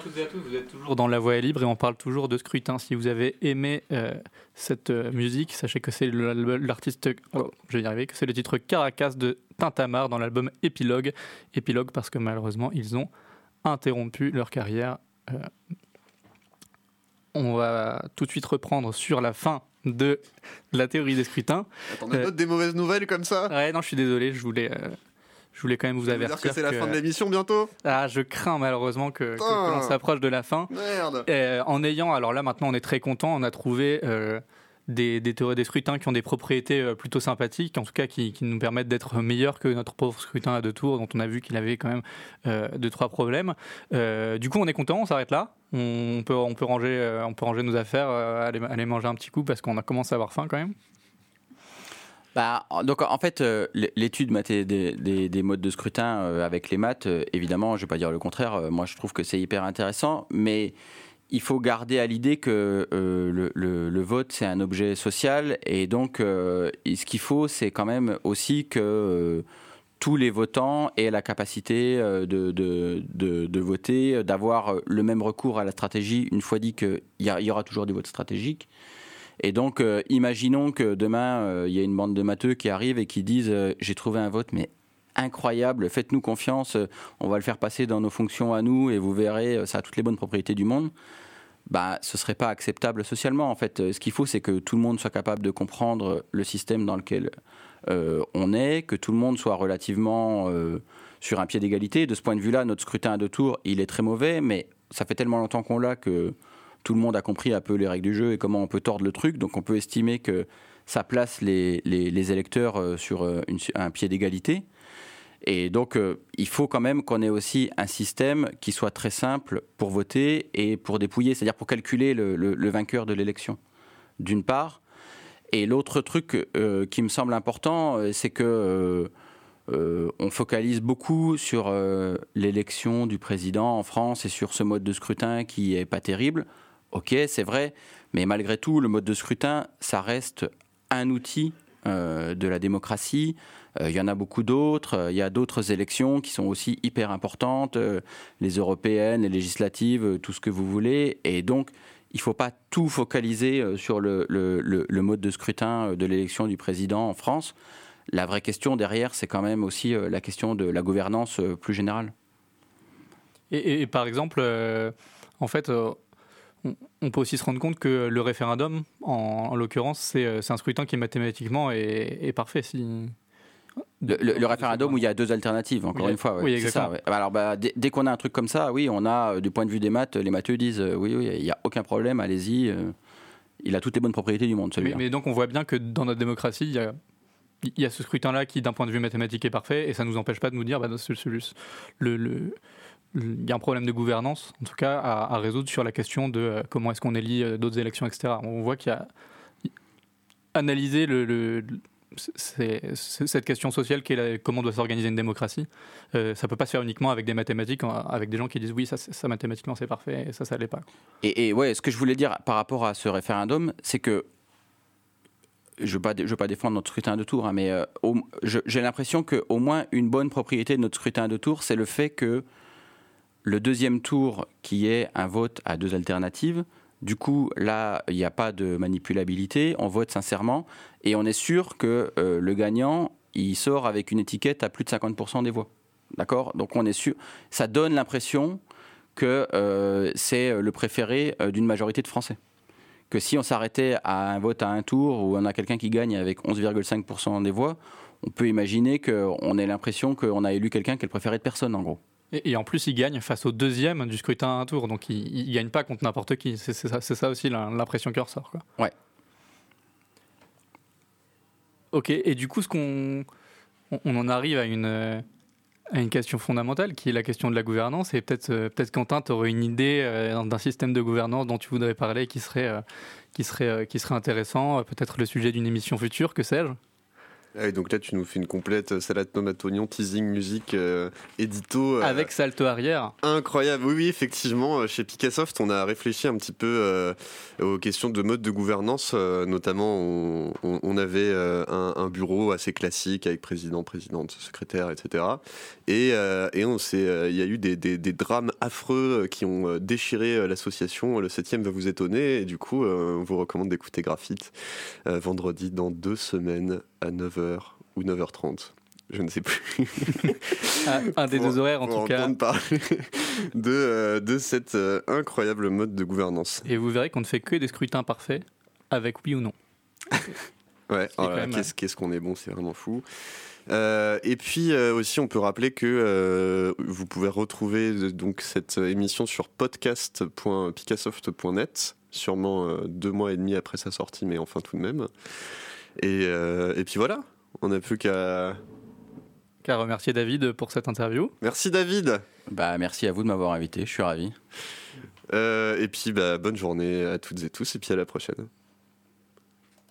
toutes et à tous, vous êtes toujours dans La Voix est libre et on parle toujours de scrutin. Si vous avez aimé euh, cette euh, musique, sachez que c'est l'artiste, oh, je vais y arriver, que c'est le titre Caracas de Tintamar dans l'album Épilogue. Épilogue parce que malheureusement ils ont interrompu leur carrière. Euh, on va tout de suite reprendre sur la fin de la théorie des scrutins. Attendez, des mauvaises nouvelles comme ça? Ouais, non, je suis désolé, je voulais je voulais quand même vous avertir. dire que c'est la fin de l'émission bientôt? Ah, je crains malheureusement que, l'on s'approche de la fin. Merde. Euh, en ayant, alors là maintenant on est très content, on a trouvé euh, des, des, des, scrutins qui ont des propriétés euh, plutôt sympathiques, en tout cas qui, qui nous permettent d'être meilleurs que notre pauvre scrutin à deux tours, dont on a vu qu'il avait quand même deux trois problèmes. du coup, on est content, on s'arrête là. On peut, on peut ranger, on peut ranger nos affaires, aller, aller manger un petit coup parce qu'on a commencé à avoir faim quand même. Bah, donc en fait, euh, l'étude des, des, des, modes de scrutin euh, avec les maths, euh, évidemment, je ne vais pas dire le contraire, moi je trouve que c'est hyper intéressant, mais il faut garder à l'idée que le, vote c'est un objet social et donc ce qu'il faut c'est quand même aussi que tous les votants aient la capacité de voter, d'avoir le même recours à la stratégie une fois dit qu'il y, y, aura toujours du vote stratégique. Et donc, euh, imaginons que demain, euh, il y a une bande de matheux qui arrivent et qui disent euh, J'ai trouvé un vote, mais incroyable, faites-nous confiance, on va le faire passer dans nos fonctions à nous et vous verrez, ça a toutes les bonnes propriétés du monde. Bah, ce serait pas acceptable socialement. En fait, ce qu'il faut, c'est que tout le monde soit capable de comprendre le système dans lequel on est, que tout le monde soit relativement sur un pied d'égalité. De ce point de vue-là, notre scrutin à deux tours, il est très mauvais, mais ça fait tellement longtemps qu'on l'a que tout le monde a compris un peu les règles du jeu et comment on peut tordre le truc. Donc on peut estimer que ça place les, électeurs euh, sur euh, un pied d'égalité. Et donc, euh, il faut quand même qu'on ait aussi un système qui soit très simple pour voter et pour dépouiller, c'est-à-dire pour calculer le, vainqueur de l'élection, d'une part. Et l'autre truc qui me semble important, c'est que on focalise beaucoup sur l'élection du président en France et sur ce mode de scrutin qui est pas terrible. Ok, c'est vrai, mais malgré tout, le mode de scrutin, ça reste un outil euh, de la démocratie. Euh, il y en a beaucoup d'autres. Il y a d'autres élections qui sont aussi hyper importantes, euh, les européennes, les législatives, tout ce que vous voulez. Et donc, il ne faut pas tout focaliser sur le, mode de scrutin de l'élection du président en France. La vraie question derrière, c'est quand même aussi la question de la gouvernance plus générale. Et, et par exemple, en fait, on peut aussi se rendre compte que le référendum, en, l'occurrence, euh, c'est un scrutin qui mathématiquement est, parfait. Si... Le, référendum où il y a deux alternatives, encore une fois. oui, exactement. Ça, Alors, bah, dès, qu'on a un truc comme ça, oui, on a, euh, du point de vue des maths, les matheux disent euh, oui, oui, il n'y a aucun problème, allez-y. il a toutes les bonnes propriétés du monde, celui-là. Mais, mais, donc, on voit bien que dans notre démocratie, il y a, il y a ce scrutin-là qui, d'un point de vue mathématique, est parfait, et ça ne nous empêche pas de nous dire, bah, le, le, il y a un problème de gouvernance, en tout cas, à, résoudre sur la question de euh, comment est-ce qu'on élit euh, d'autres élections, etc. On voit qu'il y a analysé le, cette question sociale qui est comment doit s'organiser une démocratie. Euh, ça peut pas se faire uniquement avec des mathématiques, avec des gens qui disent oui, ça, mathématiquement c'est parfait, et ça, ça l'est pas. Et, et, ouais, ce que je voulais dire par rapport à ce référendum, c'est que je ne veux, pas, défendre notre scrutin de tour, hein, mais j'ai l'impression qu'au moins une bonne propriété de notre scrutin de tour, c'est le fait que le deuxième tour, qui est un vote à deux alternatives, du coup, là, il n'y a pas de manipulabilité, on vote sincèrement, et on est sûr que euh, le gagnant, il sort avec une étiquette à plus de 50% des voix. D'accord? Donc on est sûr. Ça donne l'impression que euh, c'est le préféré euh, d'une majorité de Français. Que si on s'arrêtait à un vote à un tour où on a quelqu'un qui gagne avec 11,5% des voix, on peut imaginer qu'on ait l'impression qu'on a élu quelqu'un qui est le préféré de personne, en gros. Et, en plus, il gagne face au deuxième du scrutin à un tour. Donc, il ne gagne pas contre n'importe qui. C'est ça, ça, aussi l'impression qui ressort. Quoi. Ouais. Ok, et du coup, ce qu'on on en arrive à une, à une question fondamentale qui est la question de la gouvernance. Et peut-être, euh, peut-être Quentin, tu aurais une idée euh, d'un système de gouvernance dont tu voudrais parler qui serait, euh, qui serait, qui serait intéressant. Peut-être le sujet d'une émission future, que sais-je? Ah donc là, tu nous fais une complète euh, salade tomate oignon, teasing, musique, euh, édito. euh, Avec salto arrière. Incroyable, oui, oui, effectivement. Chez Picassoft, on a réfléchi un petit peu aux questions de mode de gouvernance. notamment, on, on avait un, un, bureau assez classique avec président, présidente, secrétaire, etc. Et, et on il y a eu des, des, des, drames affreux qui ont déchiré l'association. Le 7 va vous étonner. Et du coup, on vous recommande d'écouter Graphite vendredi dans deux semaines à 9h ou 9h30 je ne sais plus. Ah, un des deux horaires en tout cas. parler de, euh, de cette euh, incroyable mode de gouvernance. Et vous verrez qu'on ne fait que des scrutins parfaits, avec oui ou non. ouais, oh qu'est-ce qu'on est bon, c'est vraiment fou. Euh, et puis aussi, on peut rappeler que vous pouvez retrouver donc cette émission sur podcast.picassoft.net, sûrement deux mois et demi après sa sortie, mais enfin tout de même. Et, euh, et puis voilà, on n'a plus qu'à qu'à remercier David pour cette interview. Merci David. Bah merci à vous de m'avoir invité, je suis ravi. Euh, et puis bah, bonne journée à toutes et tous et puis à la prochaine.